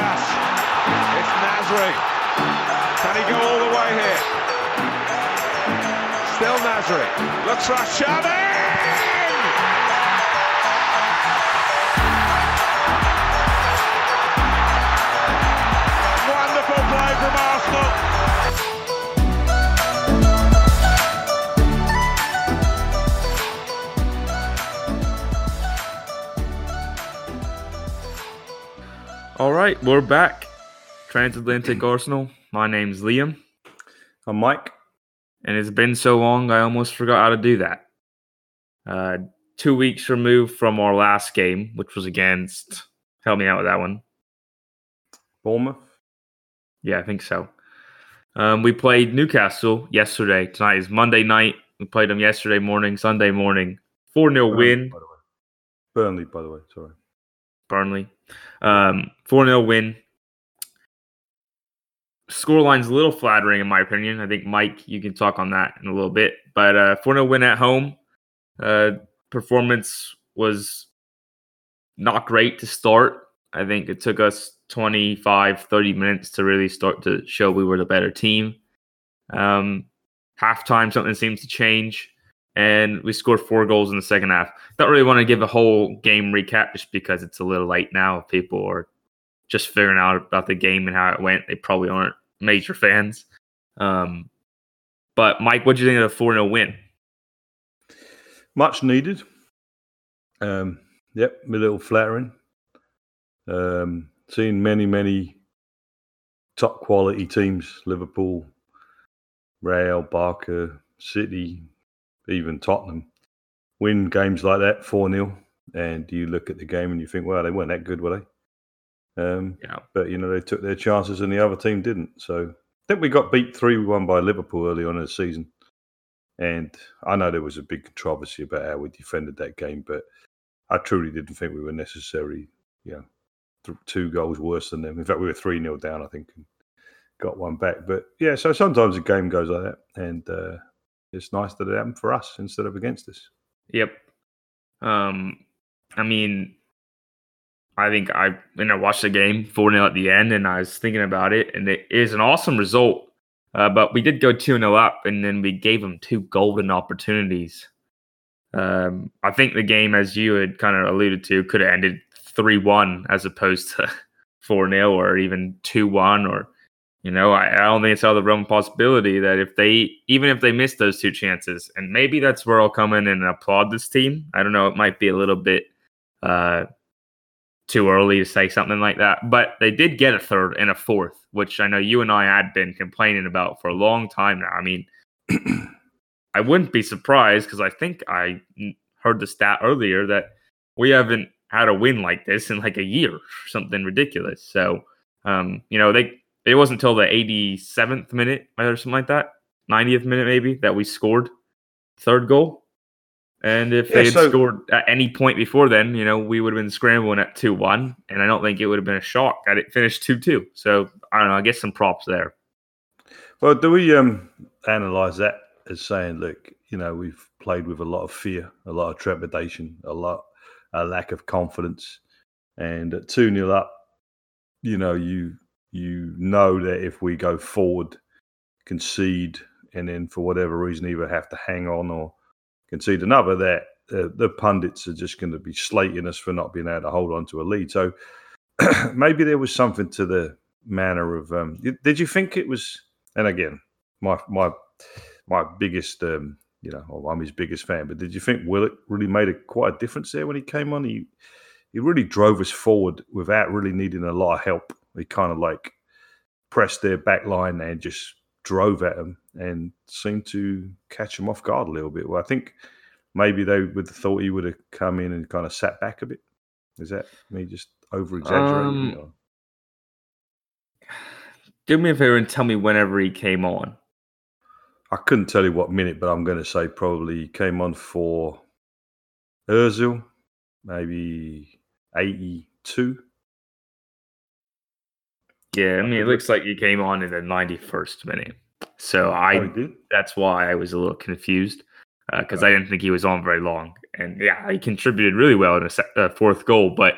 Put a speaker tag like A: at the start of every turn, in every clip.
A: It's Nasri. Can he go all the way here? Still Nasri. Looks Rashadi!
B: Right, we're back. Transatlantic Arsenal. My name's Liam,
C: I'm Mike.
B: and it's been so long I almost forgot how to do that. Uh, two weeks removed from our last game, which was against. Help me out with that one.
C: Bournemouth.
B: Yeah, I think so. Um, we played Newcastle yesterday. Tonight is Monday night. We played them yesterday morning, Sunday morning. 4 0 win.
C: By the way. Burnley, by the way. Sorry.
B: Burnley. Um, 4 0 win. Scoreline's a little flattering, in my opinion. I think, Mike, you can talk on that in a little bit. But uh, 4 0 win at home. Uh, performance was not great to start. I think it took us 25, 30 minutes to really start to show we were the better team. Um, halftime, something seems to change and we scored four goals in the second half. Don't really want to give a whole game recap just because it's a little late now. People are just figuring out about the game and how it went, they probably aren't major fans. Um, but Mike, what do you think of the four 0 win?
C: Much needed. Um, yep, a little flattering. Um, many, many top quality teams Liverpool, Real, Barca, City, even Tottenham win games like that 4 0. And you look at the game and you think, well, they weren't that good, were they? Um,
B: Yeah.
C: But, you know, they took their chances and the other team didn't. So I think we got beat 3 1 by Liverpool early on in the season. And I know there was a big controversy about how we defended that game, but I truly didn't think we were necessary, you know, th- two goals worse than them. In fact, we were 3 0 down, I think, and got one back. But yeah, so sometimes a game goes like that. And uh, it's nice that it happened for us instead of against us.
B: Yep. Um, I mean, I think I you know watched the game four 0 at the end, and I was thinking about it, and it is an awesome result. Uh, but we did go two 0 up, and then we gave them two golden opportunities. Um, I think the game, as you had kind of alluded to, could have ended three one as opposed to four 0 or even two one or you know, I, I don't think it's out of the realm of possibility that if they, even if they miss those two chances, and maybe that's where I'll come in and applaud this team. I don't know. It might be a little bit uh, too early to say something like that, but they did get a third and a fourth, which I know you and I had been complaining about for a long time now. I mean, I wouldn't be surprised because I think I heard the stat earlier that we haven't had a win like this in like a year, something ridiculous. So, um, you know, they it wasn't until the 87th minute or something like that, 90th minute maybe, that we scored third goal. And if
C: Yeah,
B: they had
C: so-
B: scored at any point before then, you know, we would have been scrambling at 2 1. And I don't think it would have been a shock that it finished 2 2. So I don't know. I guess some props there.
C: Well, do we um, analyze that as saying, look, you know, we've played with a lot of fear, a lot of trepidation, a lot, a lack of confidence, and at two 0 up, you know, you you know that if we go forward, concede, and then for whatever reason either have to hang on or concede another, that uh, the pundits are just going to be slating us for not being able to hold on to a lead. So maybe there was something to the manner of. Um, did you think it was? And again, my my my biggest, um, you know, I'm his biggest fan. But did you think Willock really made a quite a difference there when he came on? He he really drove us forward without really needing a lot of help. He kind of like pressed their back line and just drove at him and seemed to catch him off guard a little bit. Well, I think maybe they would have thought he would have come in and kind of sat back a bit. Is that me just over exaggerating?
B: Um, Do me a favor and tell me whenever he came on.
C: I couldn't tell you what minute, but I'm going to say probably he came on for Özil, maybe 82.
B: Yeah, I mean, it looks like he came on in the 91st minute. So I
C: oh,
B: that's why I was a little confused because I didn't think he was on very long. And yeah, he contributed really well in a se- uh, fourth goal. But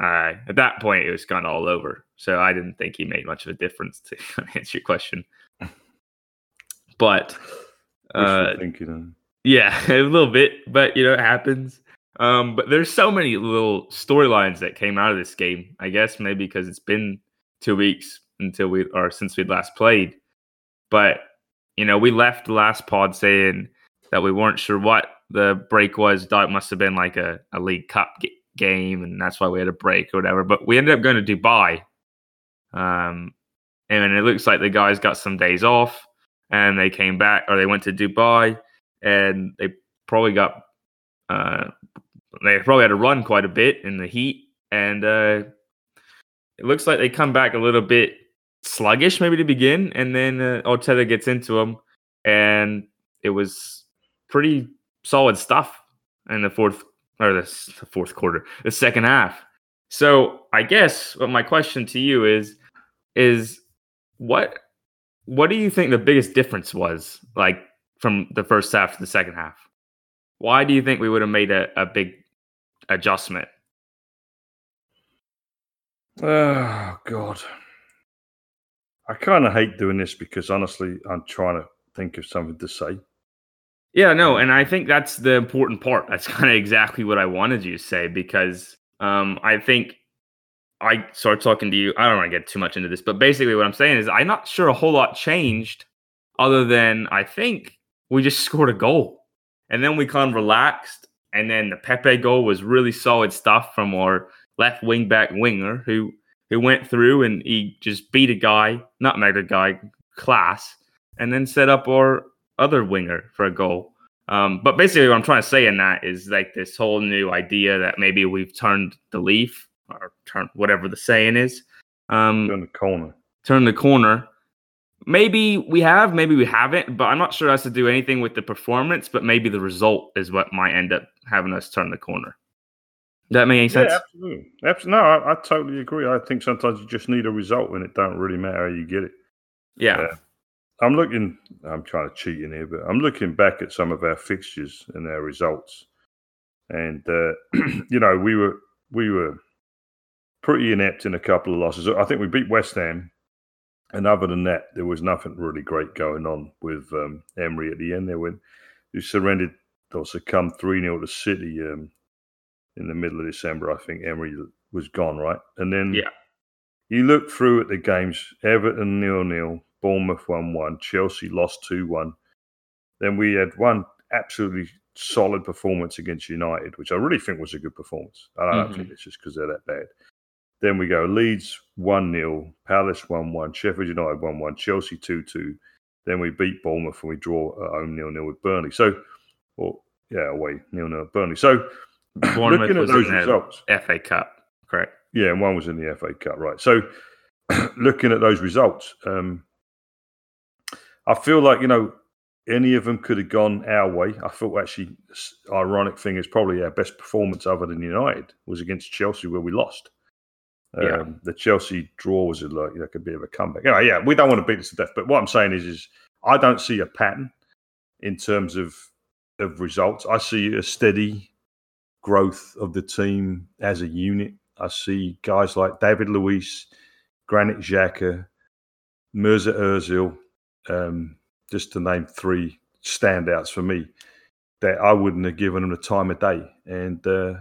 B: uh, at that point, it was kind of all over. So I didn't think he made much of a difference to answer your question. But uh,
C: thinking,
B: yeah, a little bit, but you know, it happens. Um, but there's so many little storylines that came out of this game. I guess maybe because it's been two weeks until we or since we'd last played. But you know, we left the last pod saying that we weren't sure what the break was. Thought it must have been like a, a League Cup g- game, and that's why we had a break or whatever. But we ended up going to Dubai, um, and it looks like the guys got some days off, and they came back or they went to Dubai, and they probably got uh, they probably had to run quite a bit in the heat, and uh, it looks like they come back a little bit sluggish maybe to begin, and then uh, Arteta gets into them, and it was pretty solid stuff in the fourth or the, the fourth quarter, the second half. So I guess what my question to you is is what what do you think the biggest difference was like from the first half to the second half? Why do you think we would have made a, a big adjustment?
C: Oh God. I kind of hate doing this because honestly, I'm trying to think of something to say.
B: Yeah, no, and I think that's the important part. That's kind of exactly what I wanted you to say because um, I think I start talking to you. I don't want to get too much into this, but basically, what I'm saying is I'm not sure a whole lot changed other than I think we just scored a goal and then we kind of relaxed. And then the Pepe goal was really solid stuff from our left wing back winger who who went through and he just beat a guy, not made a guy, class, and then set up our other winger for a goal. Um, but basically, what I'm trying to say in that is like this whole new idea that maybe we've turned the leaf or turn whatever the saying is. Um,
C: turn the corner.
B: Turn the corner. Maybe we have, maybe we haven't, but I'm not sure it has to do anything with the performance, but maybe the result is what might end up having us turn the corner. Does that make any sense?
C: Yeah, absolutely. absolutely. No, I, I, totally agree. I think sometimes you just need a result and it don't really matter how you get it.
B: Yeah. yeah.
C: I'm looking, I'm trying to cheat in here, but I'm looking back at some of our fixtures and our results. And, uh, you know, we were, we were pretty inept in a couple of losses. I think we beat West Ham and other than that, there was nothing really great going on with um, Emery at the end there when he surrendered or succumbed 3 0 to City um, in the middle of December. I think Emery was gone, right? And then
B: yeah.
C: you look through at the games Everton nil nil, Bournemouth 1 1, Chelsea lost 2 1. Then we had one absolutely solid performance against United, which I really think was a good performance. I don't mm-hmm. think it's just because they're that bad. Then we go Leeds 1 0, Palace 1 1, Sheffield United 1 1, Chelsea 2 2. Then we beat Bournemouth and we draw at home 0 0 with Burnley. So, well, yeah, away 0 0 Burnley. So,
B: Bournemouth looking at those results, FA Cup, correct?
C: Yeah, and one was in the FA Cup, right? So, looking at those results, um, I feel like you know any of them could have gone our way. I thought actually, ironic thing is probably our best performance other than United was against Chelsea where we lost.
B: Yeah.
C: Um, the Chelsea draw was a, like, like a bit of a comeback. Anyway, yeah, we don't want to beat this to death, but what I'm saying is, is I don't see a pattern in terms of of results. I see a steady growth of the team as a unit. I see guys like David Luiz, Granit Xhaka, Mesut Ozil, um, just to name three standouts for me that I wouldn't have given them the time of day. And uh,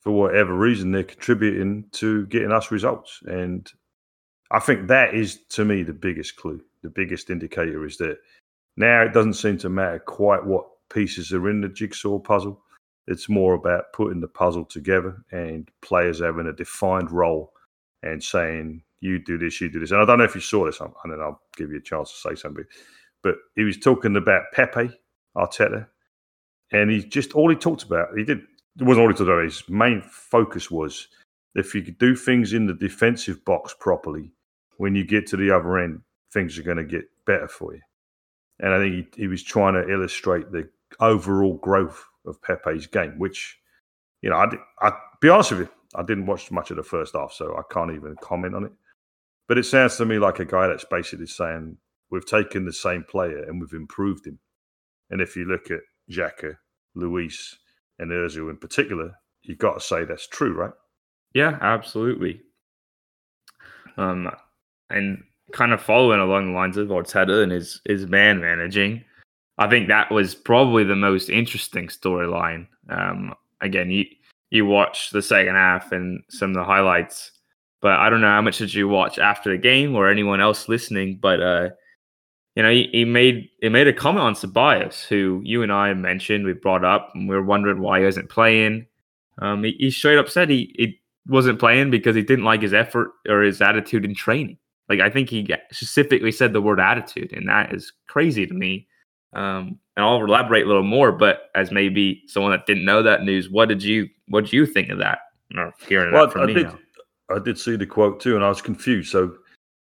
C: for whatever reason, they're contributing to getting us results. And I think that is, to me, the biggest clue. The biggest indicator is that now it doesn't seem to matter quite what pieces are in the jigsaw puzzle. It's more about putting the puzzle together and players having a defined role and saying, you do this, you do this. And I don't know if you saw this, and then I'll give you a chance to say something. But he was talking about Pepe, Arteta, and he just, all he talked about, he did it wasn't all he talked about. His main focus was if you could do things in the defensive box properly, when you get to the other end, things are going to get better for you. And I think he, he was trying to illustrate the overall growth of Pepe's game, which, you know, I, I be honest with you, I didn't watch much of the first half, so I can't even comment on it. But it sounds to me like a guy that's basically saying we've taken the same player and we've improved him. And if you look at Xhaka, Luiz, and Özil in particular, you've got to say that's true, right?
B: Yeah, absolutely. Um, and kind of following along the lines of Arteta and his his man managing, I think that was probably the most interesting storyline. Um, again, you you watch the second half and some of the highlights, but I don't know how much did you watch after the game or anyone else listening, but uh, you know, he, he made he made a comment on Ceballos, who you and I mentioned, we brought up, and we were wondering why he wasn't playing. Um, he, he straight up said he, he wasn't playing because he didn't like his effort or his attitude in training. Like I think he specifically said the word attitude, and that is crazy to me. Um, and I'll elaborate a little more. But as maybe someone that didn't know that news, what did you what did you think of that? Or hearing
C: Well,
B: that from
C: I
B: me
C: did. I did see the quote too, and I was confused. So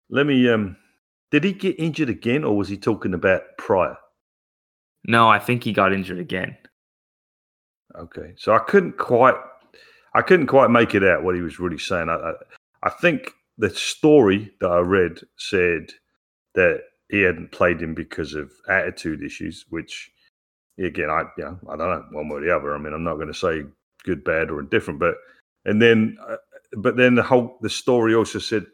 C: let me. um Did he get injured again, or was he talking about prior?
B: No, I think he got injured again.
C: Okay, so I couldn't quite, I couldn't quite make it out what he was really saying. I, I, I think the story that I read said that he hadn't played him because of attitude issues, which again, I, you know, I don't know one way or the other. I mean, I'm not going to say good, bad, or indifferent, but and then, uh, but then the whole the story also said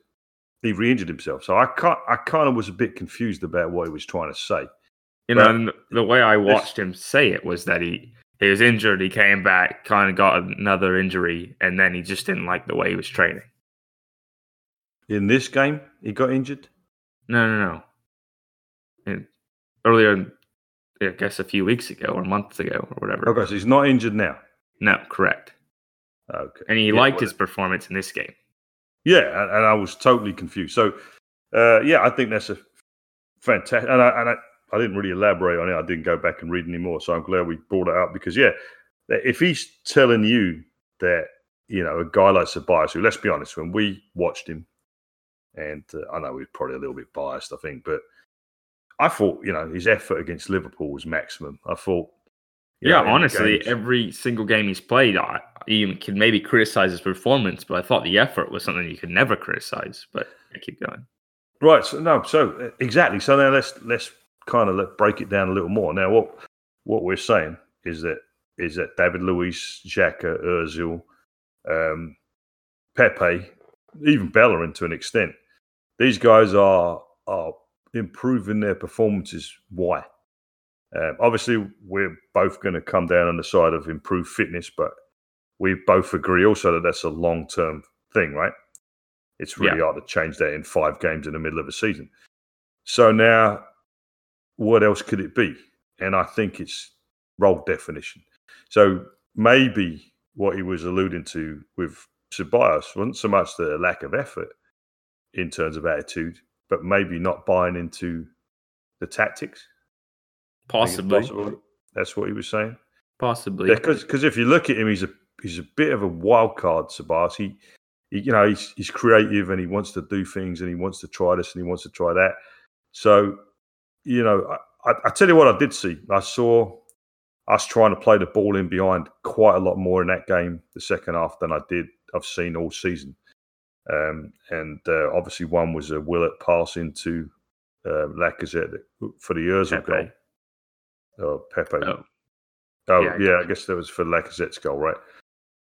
C: he re-injured himself. So I can't, I kind of was a bit confused about what he was trying to say.
B: You know, and the way I watched him say it was that he he was injured, he came back, kind of got another injury, and then he just didn't like the way he was training.
C: In this game, he got injured.
B: No, no, no. And earlier, I guess a few weeks ago or months ago or whatever.
C: Okay, so he's not injured now.
B: No, correct.
C: Okay,
B: And he
C: Yeah,
B: liked
C: well,
B: his performance in this game.
C: Yeah, and, and I was totally confused. So, uh, yeah, I think that's a fantastic. And, I, and I, I didn't really elaborate on it. I didn't go back and read anymore. So I'm glad we brought it up because, yeah, if he's telling you that, you know, a guy like Ceballos, who, let's be honest, when we watched him, and uh, I know we're probably a little bit biased, I think, but I thought, you know, his effort against Liverpool was maximum. I thought,
B: Yeah,
C: know,
B: honestly,
C: games-
B: every single game he's played, I you can maybe criticize his performance, but I thought the effort was something you could never criticize. But I keep going.
C: Right. So no. So exactly. So now let's let's kind of let, break it down a little more. Now, what what we're saying is that is that David Luiz, Xhaka, Özil, um, Pepe, even Bellerin to an extent, these guys are are improving their performances. Why? Um, obviously, we're both going to come down on the side of improved fitness, but we both agree also that that's a long term thing, right? It's really
B: Yeah.
C: hard to change that in five games in the middle of a season. So now, what else could it be? And I think it's role definition. So maybe what he was alluding to with Ceballos wasn't so much the lack of effort in terms of attitude, but maybe not buying into the tactics.
B: Possibly,
C: That's what he was saying.
B: possibly.
C: Because if you look at him, he's a he's a bit of a wild card, Sabas. He, he, you know, he's he's creative and he wants to do things and he wants to try this and he wants to try that. So, you know, I, I, I tell you what, I did see. I saw us trying to play the ball in behind quite a lot more in that game, the second half, than I did. I've seen all season. Um, and uh, obviously, one was a Willock pass into uh, Lacazette for the goal.
B: Pepe.
C: Oh, Pepe.
B: Oh,
C: Oh,
B: Yeah,
C: yeah, I guess that was for Lacazette's goal, right?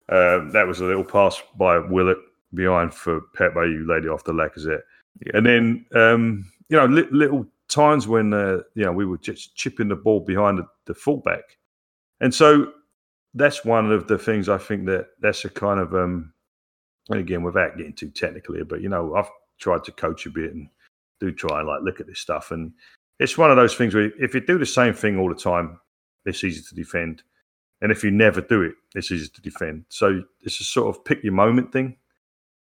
C: Um, that was a little pass by Willock behind for Pepe, laid it off the Lacazette.
B: Yeah.
C: And then, um, you know, li- little times when, uh, you know, we were just chipping the ball behind the, the fullback. And so that's one of the things I think that that's a kind of, um, and again, without getting too technical here, but, you know, I've tried to coach a bit and do try and like look at this stuff. And it's one of those things where if you do the same thing all the time, it's easy to defend. And if you never do it, it's easy to defend. So it's a sort of pick your moment thing.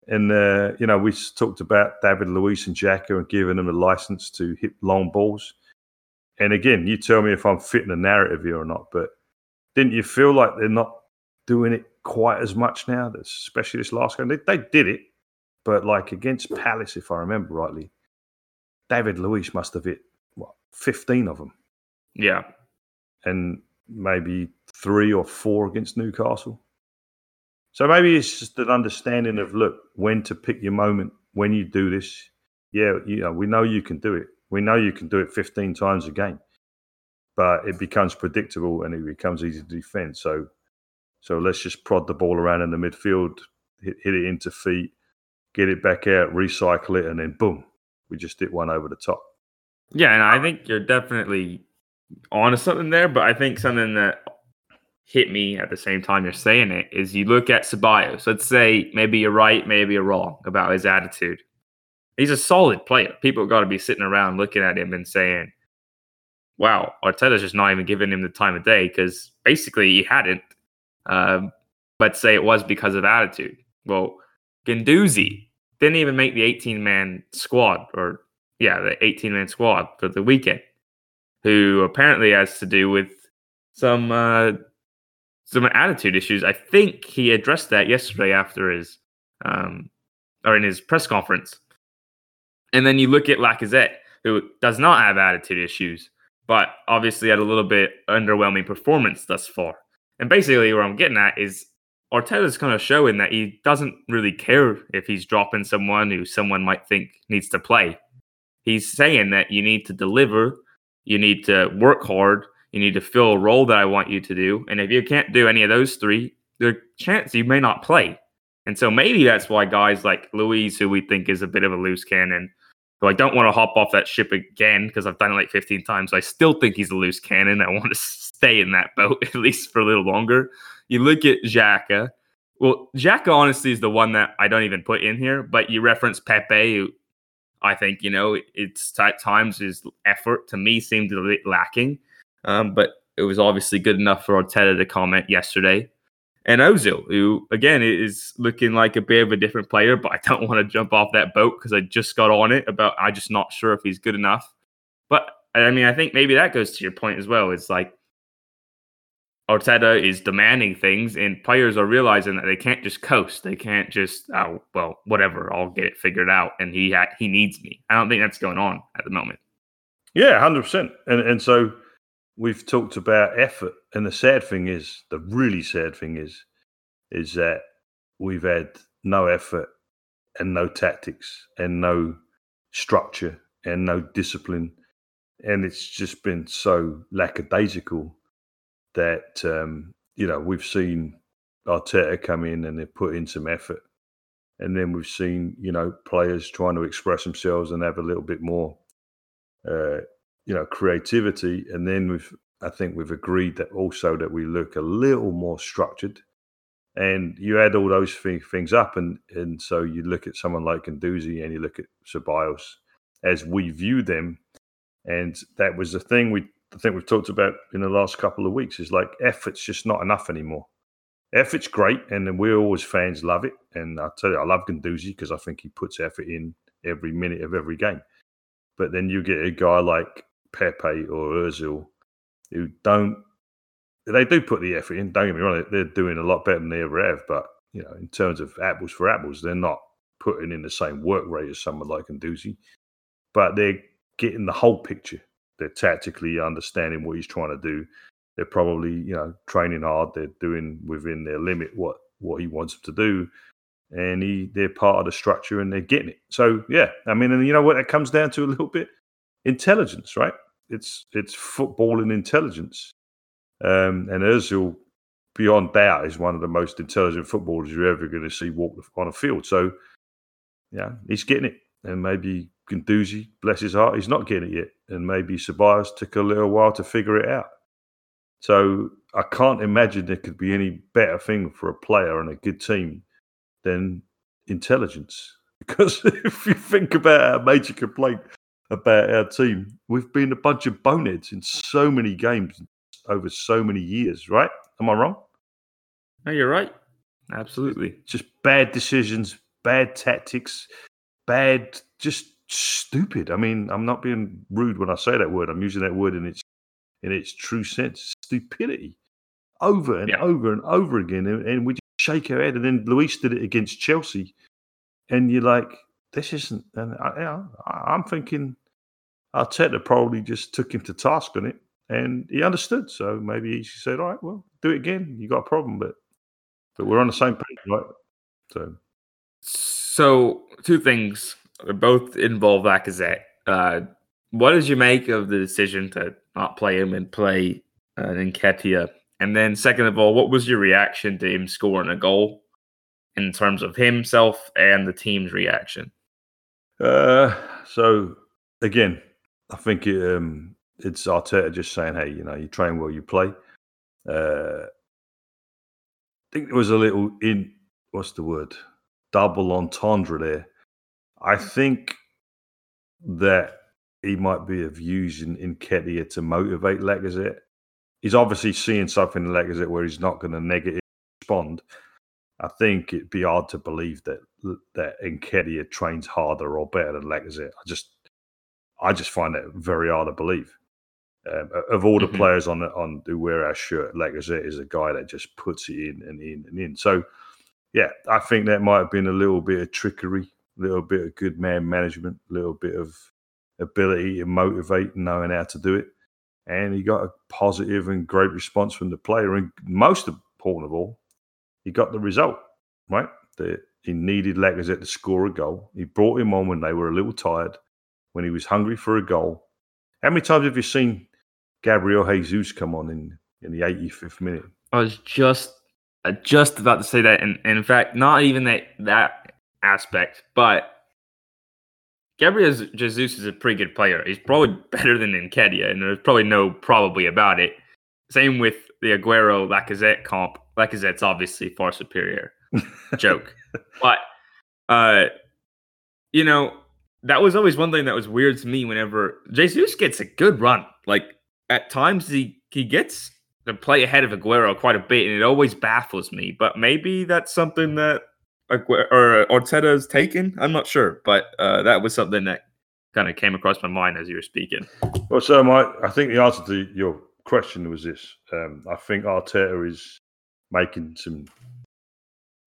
C: And, uh, you know, we talked about David Luiz and Xhaka and giving them a license to hit long balls. And again, you tell me if I'm fitting a narrative here or not, but didn't you feel like they're not doing it quite as much now, especially this last game? They, they did it, but like against Palace, if I remember rightly, David Luiz must have hit, what, 15 of them
B: yeah.
C: and maybe three or four against Newcastle. So maybe it's just an understanding of look when to pick your moment when you do this. Yeah, you know we know you can do it. We know you can do it 15 times a game, but it becomes predictable and it becomes easy to defend. So, so let's just prod the ball around in the midfield hit, hit it into feet, get it back out, recycle it, and then boom, we just hit one over the top.
B: Yeah, and I think you're definitely onto something there, but I think something that hit me at the same time you're saying it is you look at Ceballos. Let's say maybe you're right, maybe you're wrong about his attitude. He's a solid player. People got to be sitting around looking at him and saying, wow, Arteta's just not even giving him the time of day because basically he hadn't. Um, let's say it was because of attitude. Well, Guendouzi didn't even make the 18 man squad, or yeah, the 18 man squad for the weekend, who apparently has to do with some uh, some attitude issues. I think he addressed that yesterday after his um, or in his press conference. And then you look at Lacazette, who does not have attitude issues, but obviously had a little bit underwhelming performance thus far. And basically, where I'm getting at is Arteta's kind of showing that he doesn't really care if he's dropping someone who someone might think needs to play. He's saying that you need to deliver, you need to work hard, you need to fill a role that I want you to do. And if you can't do any of those three, the chance you may not play. And so maybe that's why guys like Luiz, who we think is a bit of a loose cannon, who I don't want to hop off that ship again because I've done it like 15 times. I still think he's a loose cannon. I want to stay in that boat at least for a little longer. You look at Xhaka. Well, Xhaka honestly is the one that I don't even put in here, but you reference Pepe, who I think, you know, it's at times his effort to me seemed a bit lacking. Um, but it was obviously good enough for Arteta to comment yesterday and Ozil, who again is looking like a bit of a different player, but I don't want to jump off that boat because I just got on it about I'm just not sure if he's good enough. But I mean, I think maybe that goes to your point as well. It's like Arteta is demanding things, and players are realizing that they can't just coast. They can't just oh well, whatever. I'll get it figured out, and he ha- he needs me. I don't think that's going on at the moment.
C: Yeah, hundred percent. And and so we've talked about effort, and the sad thing is, the really sad thing is, is that we've had no effort and no tactics and no structure and no discipline, and it's just been so lackadaisical that um, you know we've seen Arteta come in and they put in some effort, and then we've seen you know players trying to express themselves and have a little bit more uh, you know creativity and then we've i think we've agreed that also that we look a little more structured and you add all those things up and and so you look at someone like Guendouzi and you look at Ceballos as we view them and that was the thing we I think we've talked about in the last couple of weeks is like effort's just not enough anymore. Effort's great, and we're always fans love it. And I tell you, I love Guendouzi because I think he puts effort in every minute of every game. But then you get a guy like Pepe or Özil, who don't they do put the effort in. Don't get me wrong; they're doing a lot better than they ever have. But you know, in terms of apples for apples, they're not putting in the same work rate as someone like Guendouzi. But they're getting the whole picture. They're tactically understanding what he's trying to do. They're probably you know training hard. They're doing within their limit what what he wants them to do, and he they're part of the structure and they're getting it. So yeah, I mean, and you know what? It comes down to a little bit intelligence, right? It's it's football and intelligence. Um, and Özil, beyond doubt, is one of the most intelligent footballers you're ever going to see walk on a field. So, yeah, he's getting it. And maybe Guendouzi, bless his heart, he's not getting it yet. And maybe Ceballos took a little while to figure it out. So I can't imagine there could be any better thing for a player and a good team than intelligence. Because if you think about our major complaint about our team. We've been a bunch of boneheads in so many games over so many years, right? Am I wrong?
B: No, you're right. Absolutely.
C: Just bad decisions, bad tactics, bad, just stupid. I mean, I'm not being rude when I say that word. I'm using that word in its in its true sense. Stupidity. Over and yeah. over and over again. And, and we just shake our head. And then Luiz did it against Chelsea. And you're like, this isn't. And I, know, I'm thinking Arteta probably just took him to task on it, and he understood. So maybe he said, "All right, well, do it again. You got a problem, but but we're on the same page, right?" So,
B: so two things both involve Lacazette. Uh, what did you make of the decision to not play him and play uh, Nketiah? And then, second of all, what was your reaction to him scoring a goal? in terms of himself and the team's reaction?
C: Uh, so again, I think it, um, it's Arteta just saying, "Hey, you know, you train well, you play." Uh, I think there was a little in what's the word double entendre there. I think that he might be of use in, Ketia to motivate Lacazette. He's obviously seeing something in Lacazette where he's not going to negative respond. I think it'd be hard to believe that that Nketiah trains harder or better than Lacazette. I just I just find that very hard to believe. Um, of all the mm-hmm. players on the, on who wear our shirt, Lacazette is a guy that just puts it in and in and in. So, yeah, I think that might have been a little bit of trickery, a little bit of good man management, a little bit of ability to motivate knowing how to do it. And he got a positive and great response from the player. And most important of all, he got the result, right? The, he needed Lacazette to score a goal. He brought him on when they were a little tired, when he was hungry for a goal. How many times have you seen Gabriel Jesus come on in, in the 85th minute?
B: I was just uh, just about to say that, and, and in fact, not even that that aspect, but Gabriel Jesus is a pretty good player. He's probably better than Nketiah, and there's probably no probably about it. Same with the Aguero Lacazette comp. Lacazette's obviously far superior. Joke, but uh, you know that was always one thing that was weird to me. Whenever Jesus gets a good run, like at times he he gets to play ahead of Aguero quite a bit, and it always baffles me. But maybe that's something that or Arteta has taken. I'm not sure, but uh, that was something that kind of came across my mind as you were speaking.
C: Well, so my I think the answer to your question was this. Um, I think Arteta is making some.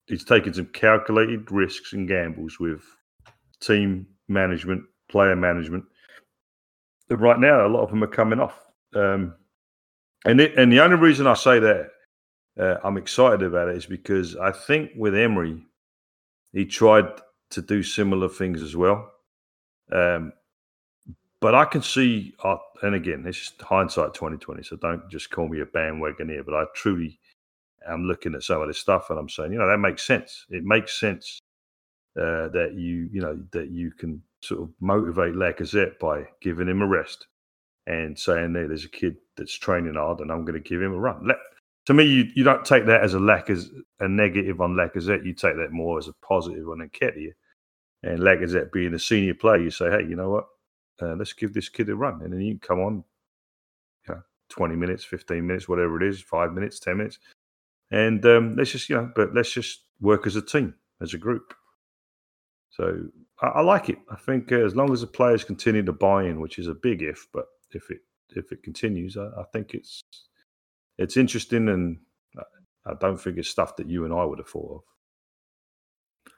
C: He's taking some calculated risks and gambles with team management, player management. Right now, a lot of them are coming off. Um, and it, and the only reason I say that uh, I'm excited about it is because I think with Emery, he tried to do similar things as well. Um, but I can see, uh, and again, it's just hindsight 2020. So don't just call me a bandwagon here. But I truly am looking at some of this stuff and I'm saying, you know, that makes sense. It makes sense uh, that you, you know, that you can sort of motivate Lacazette by giving him a rest and saying, "There, there's a kid that's training hard, and I'm going to give him a run." Let, to me, you, you don't take that as a lack as a negative on Lacazette. You take that more as a positive on Nketiah. And Lacazette being a senior player, you say, "Hey, you know what? uh, let's give this kid a run. And then you come on, you know, 20 minutes, 15 minutes, whatever it is, five minutes, 10 minutes. And um, let's just, you know, but let's just work as a team, as a group. So I, I like it. I think uh, as long as the players continue to buy in, which is a big if, but if it if it continues, I, I think it's it's interesting, and I, I don't think it's stuff that you and I would have thought of.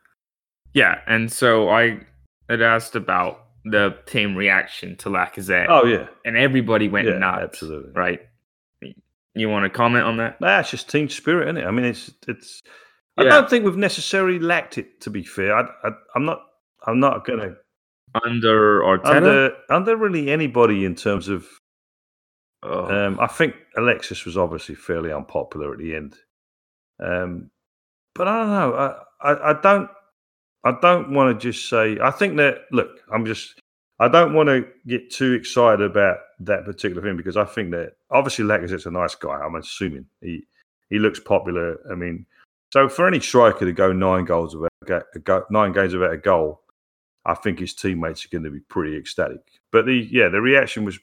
B: Yeah, and so I had asked about the team reaction to Lacazette.
C: Oh yeah,
B: and everybody went
C: yeah,
B: nuts.
C: Absolutely,
B: right. You want to comment on that?
C: That's just team spirit, isn't it? I mean, it's it's. I don't think we've necessarily lacked it. To be fair, I, I'm not. I'm not going to
B: under Arteta
C: under under really anybody in terms of. Oh. Um, I think Alexis was obviously fairly unpopular at the end, um, but I don't know. I, I, I don't I don't want to just say. I think that look, I'm just. I don't want to get too excited about that particular thing because I think that obviously Lacazette's a nice guy. I'm assuming he he looks popular. I mean, so for any striker to go nine goals without a go, nine games without a goal, I think his teammates are going to be pretty ecstatic. But the yeah, the reaction was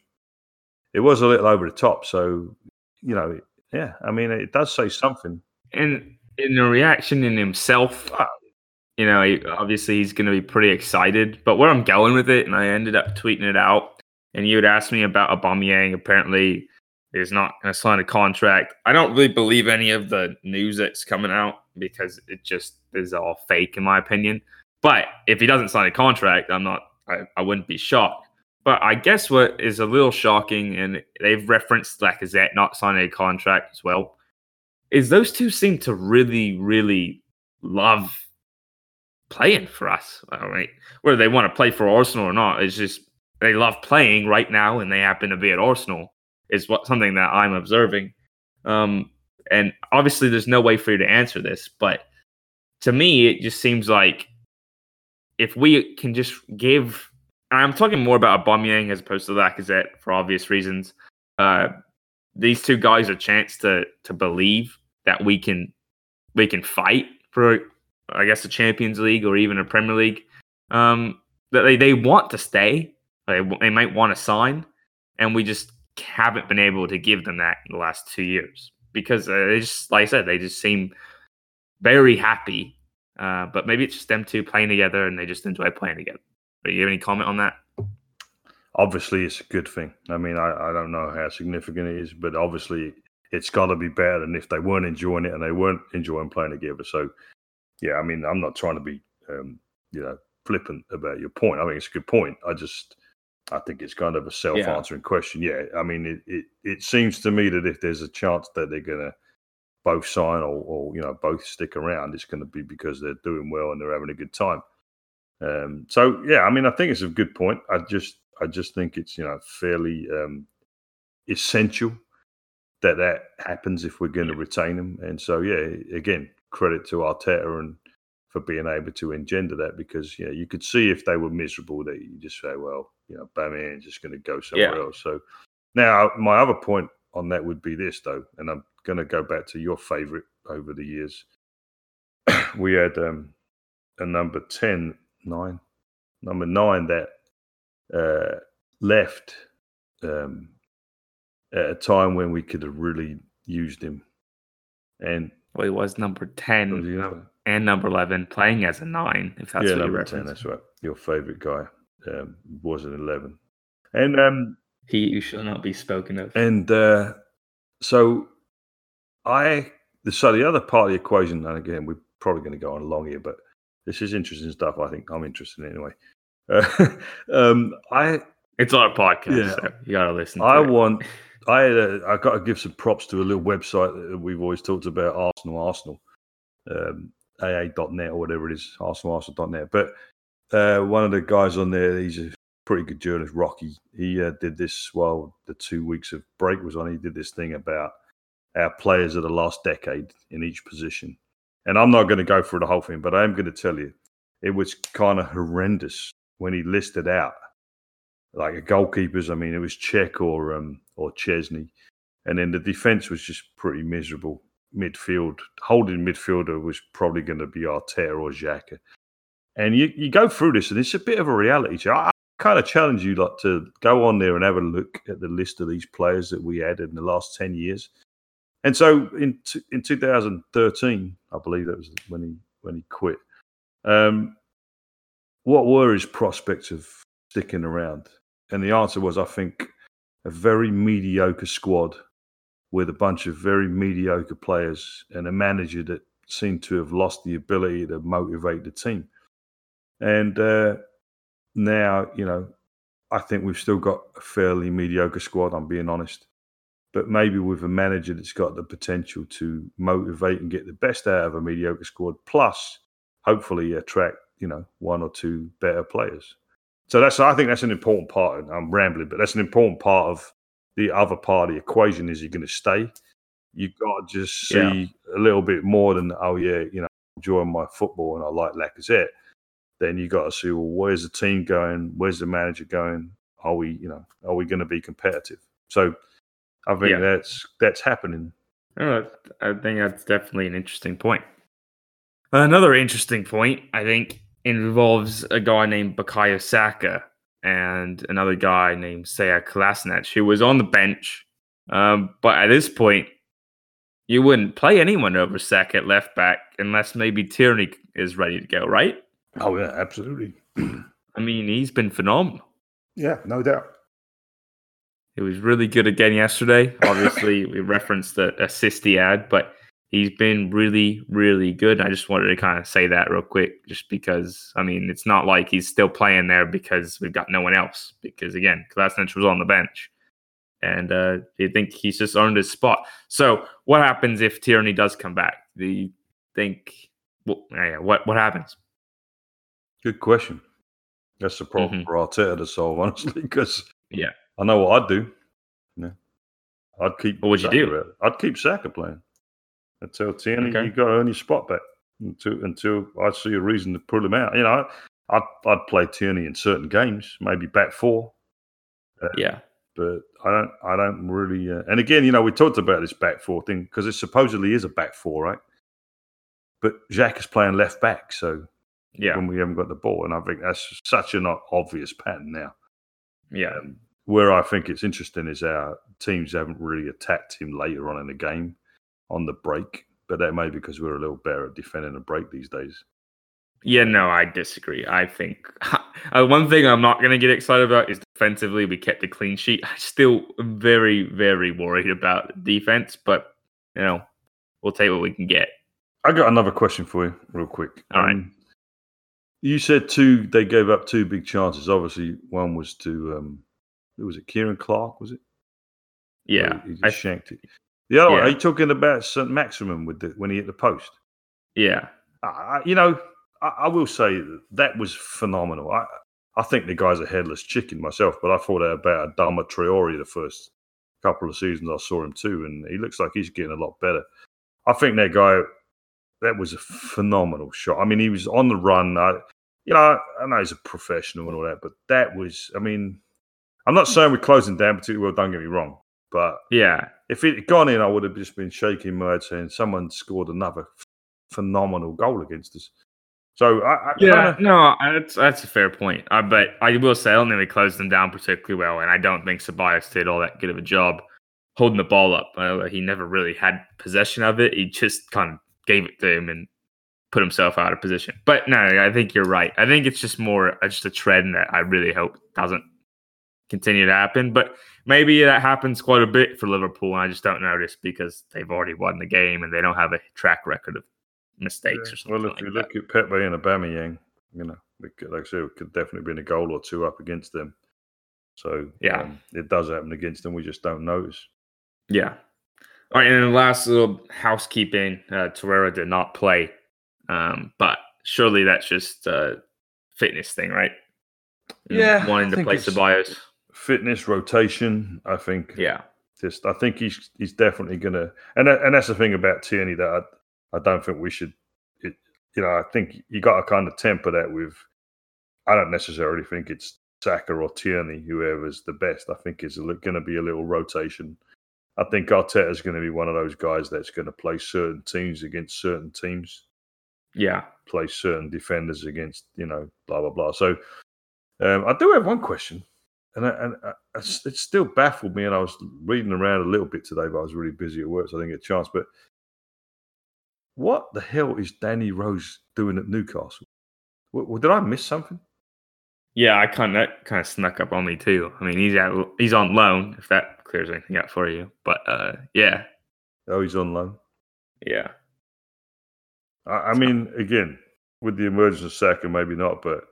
C: it was a little over the top. So you know, yeah, I mean, it does say something.
B: And in the reaction in himself,
C: oh,
B: you know, he, obviously he's going to be pretty excited. But where I'm going with it, and I ended up tweeting it out, and you had asked me about Aubameyang. Apparently, is not going to sign a contract. I don't really believe any of the news that's coming out because it just is all fake, in my opinion. But if he doesn't sign a contract, I'm not. I, I wouldn't be shocked. But I guess what is a little shocking, and they've referenced Lacazette not signing a contract as well, is those two seem to really, really love playing for us. All right, whether they want to play for Arsenal or not, it's just they love playing right now, and they happen to be at Arsenal. Is what something that I'm observing. Um, and obviously, there's no way for you to answer this, but to me, it just seems like if we can just give, I'm talking more about Aubameyang as opposed to Lacazette for obvious reasons. Uh, these two guys a chance to to believe that we can we can fight for I guess the Champions League or even a Premier League. Um, that they, they want to stay, they, they might want to sign, and we just haven't been able to give them that in the last two years because uh, they just like I said they just seem very happy. Uh, but maybe it's just them two playing together and they just enjoy playing together. Do you have any comment on that?
C: Obviously, it's a good thing. I mean, I, I don't know how significant it is, but obviously, it's got to be better than if they weren't enjoying it and they weren't enjoying playing together. So, yeah, I mean, I'm not trying to be, um, you know, flippant about your point. I think it's a good point. I just, I think it's kind of a self-answering yeah. question. Yeah, I mean, it, it it seems to me that if there's a chance that they're going to both sign or, or, you know both stick around, it's going to be because they're doing well and they're having a good time. Um, so yeah, I mean, I think it's a good point. I just I just think it's you know fairly um, essential that that happens if we're going to retain them. And so yeah, again, credit to Arteta and for being able to engender that because you know you could see if they were miserable that you just say, well, you know, Bamian's just going to go somewhere yeah. else. So now my other point on that would be this though, and I'm going to go back to your favourite over the years. we had um, a number 10, 9, number nine that uh, left um, at a time when we could have really used him. And
B: well, he was number 10 and number 11 playing as a nine, if that's
C: yeah,
B: what
C: number 10, that's right. Your favourite guy um, was an 11. And um,
B: he who shall not be spoken of.
C: And uh, so I, so the other part of the equation, and again, we're probably going to go on long here, but this is interesting stuff. I think I'm interested in anyway. Uh, um, I,
B: it's our podcast, yeah, so you got to listen.
C: I
B: it.
C: want, I, I got to give some props to a little website that we've always talked about, Arsenal, Arsenal, um, AA.net or whatever it is, Arsenal, Arsenal.net. But uh, one of the guys on there, he's a pretty good journalist, Rocky. He uh, did this while the two weeks of break was on. He did this thing about our players of the last decade in each position. And I'm not going to go through the whole thing, but I am going to tell you it was kind of horrendous when he listed out like a goalkeepers. I mean, it was Cech or um, or Szczesny. and then the defense was just pretty miserable. Midfield holding midfielder was probably going to be Arteta or Xhaka. And you, you go through this, and it's a bit of a reality check. I, I kind of challenge you like to go on there and have a look at the list of these players that we had in the last ten years and so in t- in 2013, I believe that was when he when he quit. Um, what were his prospects of sticking around? And the answer was, I think, a very mediocre squad with a bunch of very mediocre players and a manager that seemed to have lost the ability to motivate the team. And uh, now, you know, I think we've still got a fairly mediocre squad. I'm being honest but maybe with a manager that's got the potential to motivate and get the best out of a mediocre squad, plus hopefully attract you know one or two better players. So that's I think that's an important part. I'm rambling, but that's an important part of the other part of the equation. Is you're going to stay. You've got to just see yeah. a little bit more than oh yeah, you know, enjoying my football and I like Lacazette. Then you got to see well, where's the team going? Where's the manager going? Are we, you know, are we going to be competitive? So I think yeah. that's that's happening.
B: Oh, I think that's definitely an interesting point. Another interesting point, I think, involves a guy named Bukayo Saka and another guy named Sead Kolasinac, who was on the bench. Um, but at this point, you wouldn't play anyone over Saka at left back unless maybe Tierney is ready to go, right?
C: Oh yeah, absolutely.
B: I mean, he's been phenomenal.
C: Yeah, no doubt.
B: He was really good again yesterday. Obviously, we referenced the assist he had, but he's been really, really good. I just wanted to kind of say that real quick, just because I mean, it's not like he's still playing there because we've got no one else. Because again, Kolasinac was on the bench, and uh, you think he's just earned his spot. So, what happens if Tierney does come back? Do you think? Well, yeah, what what happens?
C: Good question. That's the problem mm-hmm. for Arteta to solve, honestly, because
B: yeah,
C: I know what I'd do. Yeah. I'd keep.
B: What would you do?
C: I'd keep Saka playing. Tell Tierney okay. you got to earn your spot back. until until I see a reason to pull him out. You know, I'd I'd play Tierney in certain games, maybe back four,
B: Yeah.
C: but I don't I don't really. Uh, and again, you know, we talked about this back four thing because it supposedly is a back four, right? But Jacques is playing left back, so
B: Yeah.
C: when we haven't got the ball, and I think that's such an obvious pattern now.
B: Yeah.
C: Um, where I think it's interesting is our teams haven't really attacked him later on in the game on the break, but that may be because we're a little better at defending a break these days.
B: Yeah, no, I disagree. I think uh, one thing I'm not going to get excited about is defensively, we kept a clean sheet. I still am very, very worried about defense, but, you know, we'll take what we can get.
C: I got another question for you, real quick.
B: All right.
C: Um, You said two. They gave up two big chances. Obviously, one was to um, was it? Ciaran Clark, was it?
B: Yeah.
C: he just
B: I,
C: shanked it. The other one. Are you talking about Saint-Maximin with the, when he hit the post?
B: yeah.
C: You know, I, I will say that, was phenomenal. I, I think the guy's a headless chicken myself, but I thought about Adama Traore the first couple of seasons I saw him too, and he looks like he's getting a lot better. I think that guy, that was a phenomenal shot. I mean, he was on the run. I, you know, I know he's a professional and all that, but that was, I mean, I'm not saying we're closing down particularly well, don't get me wrong, but
B: Yeah.
C: If it had gone in, I would have just been shaking my head saying someone scored another phenomenal goal against us. So I, I
B: Yeah,
C: kinda,
B: no, that's that's a fair point. Uh, but I will say, I don't think we closed them down particularly well, and I don't think Ceballos did all that good of a job holding the ball up. Uh, he never really had possession of it. He just kind of gave it to him and put himself out of position. But no, I think you're right. I think it's just more uh, just a trend that I really hope doesn't continue to happen. But maybe that happens quite a bit for Liverpool, and I just don't notice because they've already won the game and they don't have a track record of mistakes or something.
C: well, if
B: like
C: you
B: that.
C: look at Pepe and Aubameyang, you know, could, like I said, it could definitely been a goal or two up against them. So
B: Yeah.
C: um, it does happen against them. We just don't notice.
B: Yeah. All right, and then the last little housekeeping. Uh, Torreira did not play, um, but surely that's just a fitness thing, right? You know,
C: Yeah, I
B: wanting to play Ceballos.
C: Fitness rotation, I think.
B: Yeah,
C: just I think he's he's definitely gonna and that, and that's the thing about Tierney that I, I don't think we should it, you know I think you got to kind of temper that with I don't necessarily think it's Saka or Tierney whoever's the best. I think is going to be a little rotation. I think Arteta's going to be one of those guys that's going to play certain teams against certain teams.
B: Yeah.
C: play certain defenders against you know blah blah blah. So um, I do have one question and, I, and I, it still baffled me. And I was reading around a little bit today, but I was really busy at work, so I didn't get a chance. But what the hell is Danny Rose doing at Newcastle? W- w- did I miss something?
B: Yeah, I kind of kind of snuck up on me too. I mean, he's at he's on loan if that clears anything up for you. But uh, yeah,
C: Oh, he's on loan.
B: yeah,
C: I, I mean, again, with the emergence of Saka, maybe not, but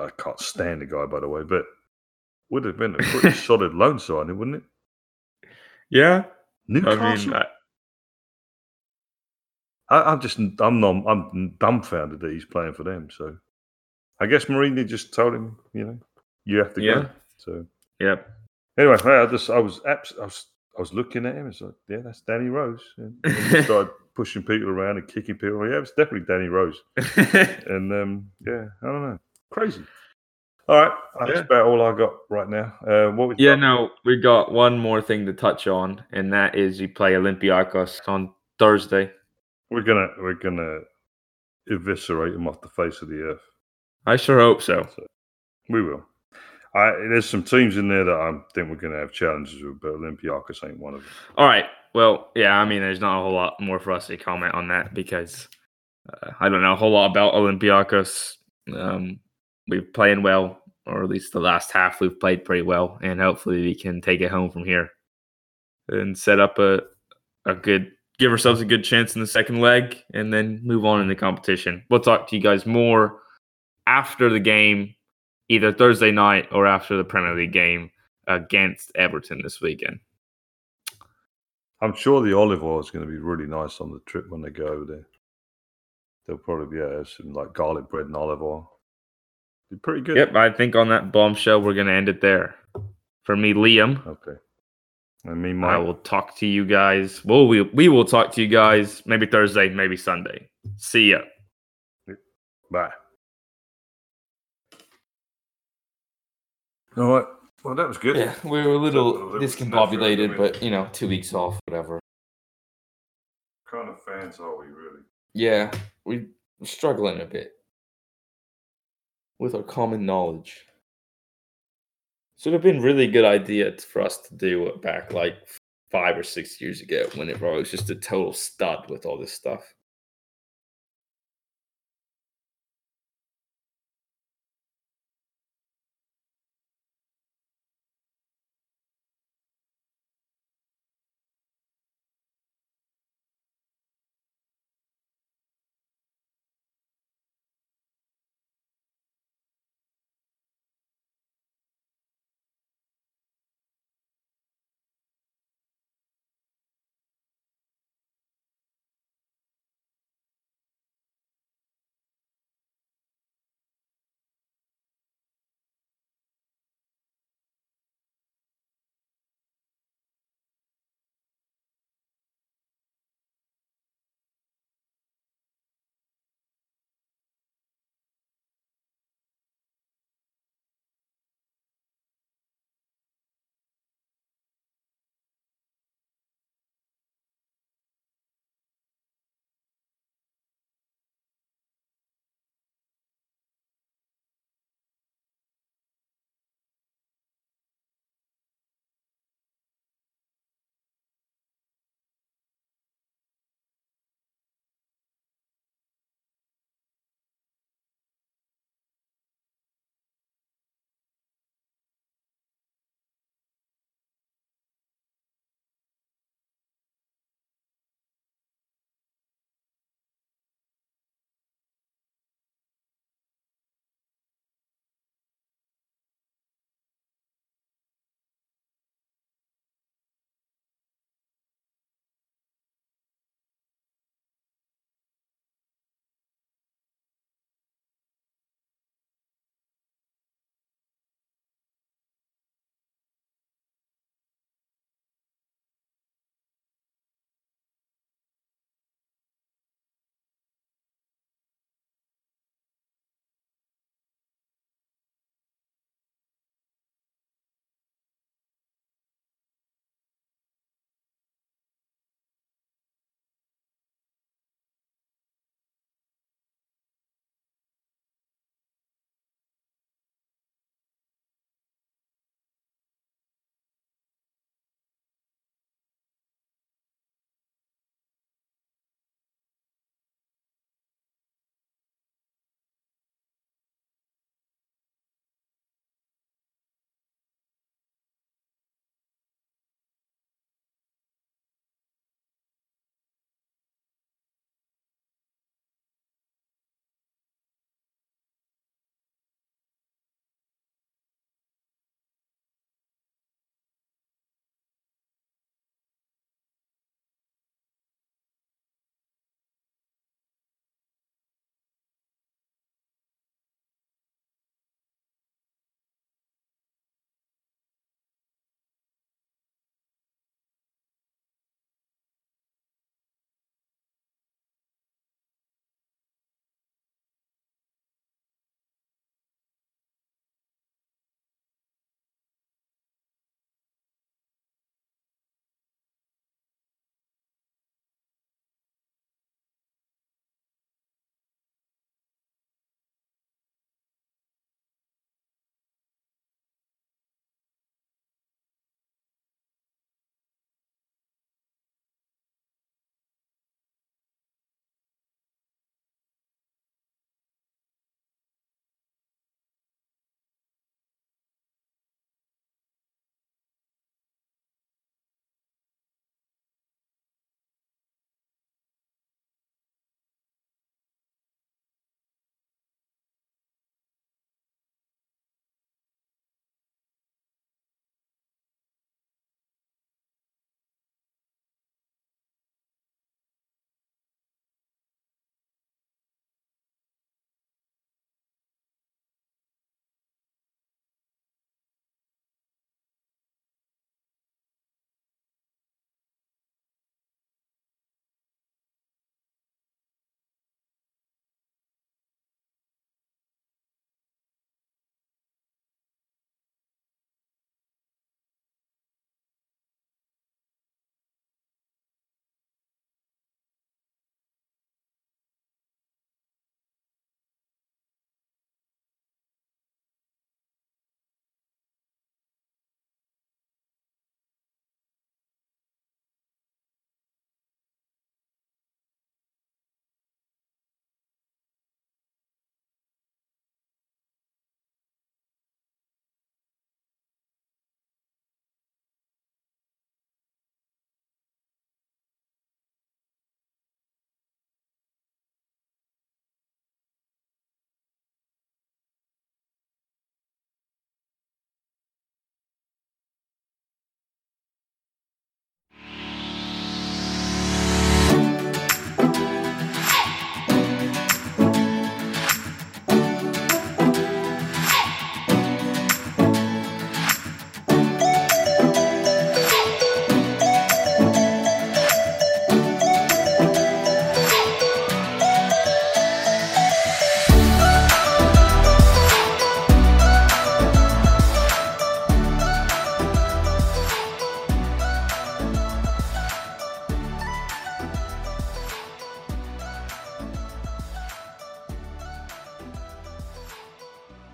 C: I can't stand the guy, by the way. But would have been a pretty solid loan signing, wouldn't it?
B: yeah.
C: Newcastle.
B: I mean, I,
C: I, I'm just I'm not I'm dumbfounded that he's playing for them. So I guess Mourinho just told him, you know, you have to
B: Yeah.
C: go. So
B: yep.
C: anyway, I just I was abs- I was I was looking at him. It's like, yeah, that's Danny Rose. And he started pushing people around and kicking people. Yeah, it's definitely Danny Rose. And um, yeah, I don't know, crazy. All right, that's
B: Yeah.
C: about all I got right now. Uh, what we
B: Yeah,
C: got?
B: no, we got one more thing to touch on, and that is you play Olympiacos on Thursday.
C: we're gonna we're gonna eviscerate him off the face of the earth.
B: I sure hope so.
C: We will. I, there's some teams in there that I think we're going to have challenges with, but Olympiacos ain't one of them.
B: All right. Well, yeah, I mean, there's not a whole lot more for us to comment on that because uh, I don't know a whole lot about Olympiacos. Um, we're playing well, or at least the last half we've played pretty well, and hopefully we can take it home from here and set up a a good, give ourselves a good chance in the second leg, and then move on in the competition. We'll talk to you guys more after the game, either Thursday night or after the Premier League game against Everton this weekend.
C: I'm sure the olive oil is going to be really nice on the trip when they go over there. They'll probably be to have some like garlic bread and olive oil. Be pretty good.
B: Yep, I think on that bombshell, we're going to end it there. For me, Liam,
C: Okay. I mean,
B: I
C: Mike,
B: will talk to you guys. Well, we we will talk to you guys maybe Thursday, maybe Sunday. See ya.
C: bye. All right. Well, that was good.
D: Yeah, we were a
C: a
D: little
C: little
D: discombobulated, but you know, two weeks off, whatever.
C: What kind of fans are we really?
D: Yeah, we- we're struggling a bit with our common knowledge.
B: So it'd have been really good idea for us to do it back like five or six years ago when it was just a total stud with all this stuff.